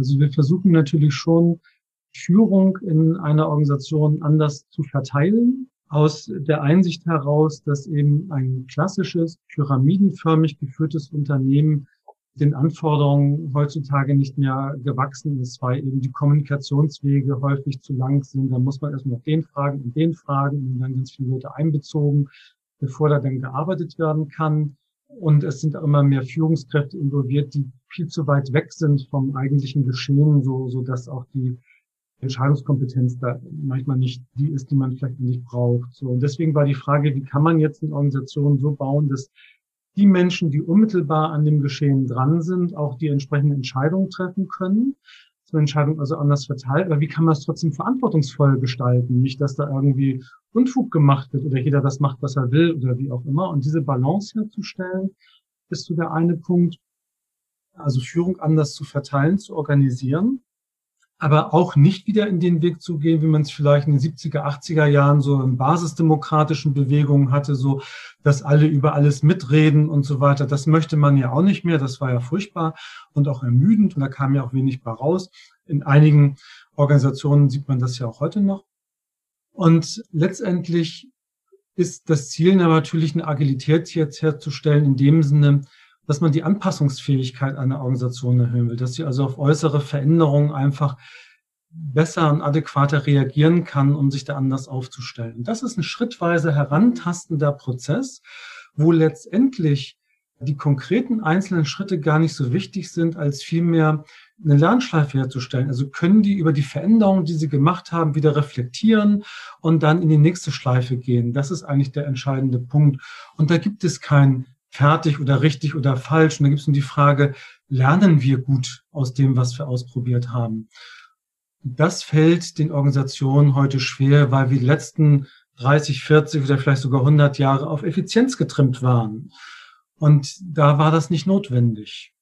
Also wir versuchen natürlich schon, Führung in einer Organisation anders zu verteilen, aus der Einsicht heraus, dass eben ein klassisches, pyramidenförmig geführtes Unternehmen den Anforderungen heutzutage nicht mehr gewachsen ist, weil eben die Kommunikationswege häufig zu lang sind. Da muss man erstmal den fragen und den fragen und dann ganz viele Leute einbezogen, bevor da dann gearbeitet werden kann. Und es sind auch immer mehr Führungskräfte involviert, die viel zu weit weg sind vom eigentlichen Geschehen, so, so dass auch die Entscheidungskompetenz da manchmal nicht die ist, die man vielleicht nicht braucht. So, und deswegen war die Frage, wie kann man jetzt eine Organisation so bauen, dass die Menschen, die unmittelbar an dem Geschehen dran sind, auch die entsprechenden Entscheidungen treffen können. So eine Entscheidung also anders verteilt. Aber wie kann man es trotzdem verantwortungsvoll gestalten? Nicht, dass da irgendwie Unfug gemacht wird oder jeder das macht, was er will oder wie auch immer. Und diese Balance herzustellen, ist so der eine Punkt. Also Führung anders zu verteilen, zu organisieren aber auch nicht wieder in den Weg zu gehen, wie man es vielleicht in den 70er, 80er Jahren so in basisdemokratischen Bewegungen hatte, so, dass alle über alles mitreden und so weiter. Das möchte man ja auch nicht mehr. Das war ja furchtbar und auch ermüdend und da kam ja auch wenig bei raus. In einigen Organisationen sieht man das ja auch heute noch. Und letztendlich ist das Ziel natürlich eine Agilität jetzt herzustellen, in dem Sinne, dass man die Anpassungsfähigkeit einer Organisation erhöhen will, dass sie also auf äußere Veränderungen einfach besser und adäquater reagieren kann, um sich da anders aufzustellen. Das ist ein schrittweise herantastender Prozess, wo letztendlich die konkreten einzelnen Schritte gar nicht so wichtig sind, als vielmehr eine Lernschleife herzustellen. Also können die über die Veränderungen, die sie gemacht haben, wieder reflektieren und dann in die nächste Schleife gehen. Das ist eigentlich der entscheidende Punkt. Und da gibt es kein fertig oder richtig oder falsch. Und da gibt es nur die Frage, lernen wir gut aus dem, was wir ausprobiert haben? Das fällt den Organisationen heute schwer, weil wir die letzten 30, 40 oder vielleicht sogar 100 Jahre auf Effizienz getrimmt waren. Und da war das nicht notwendig.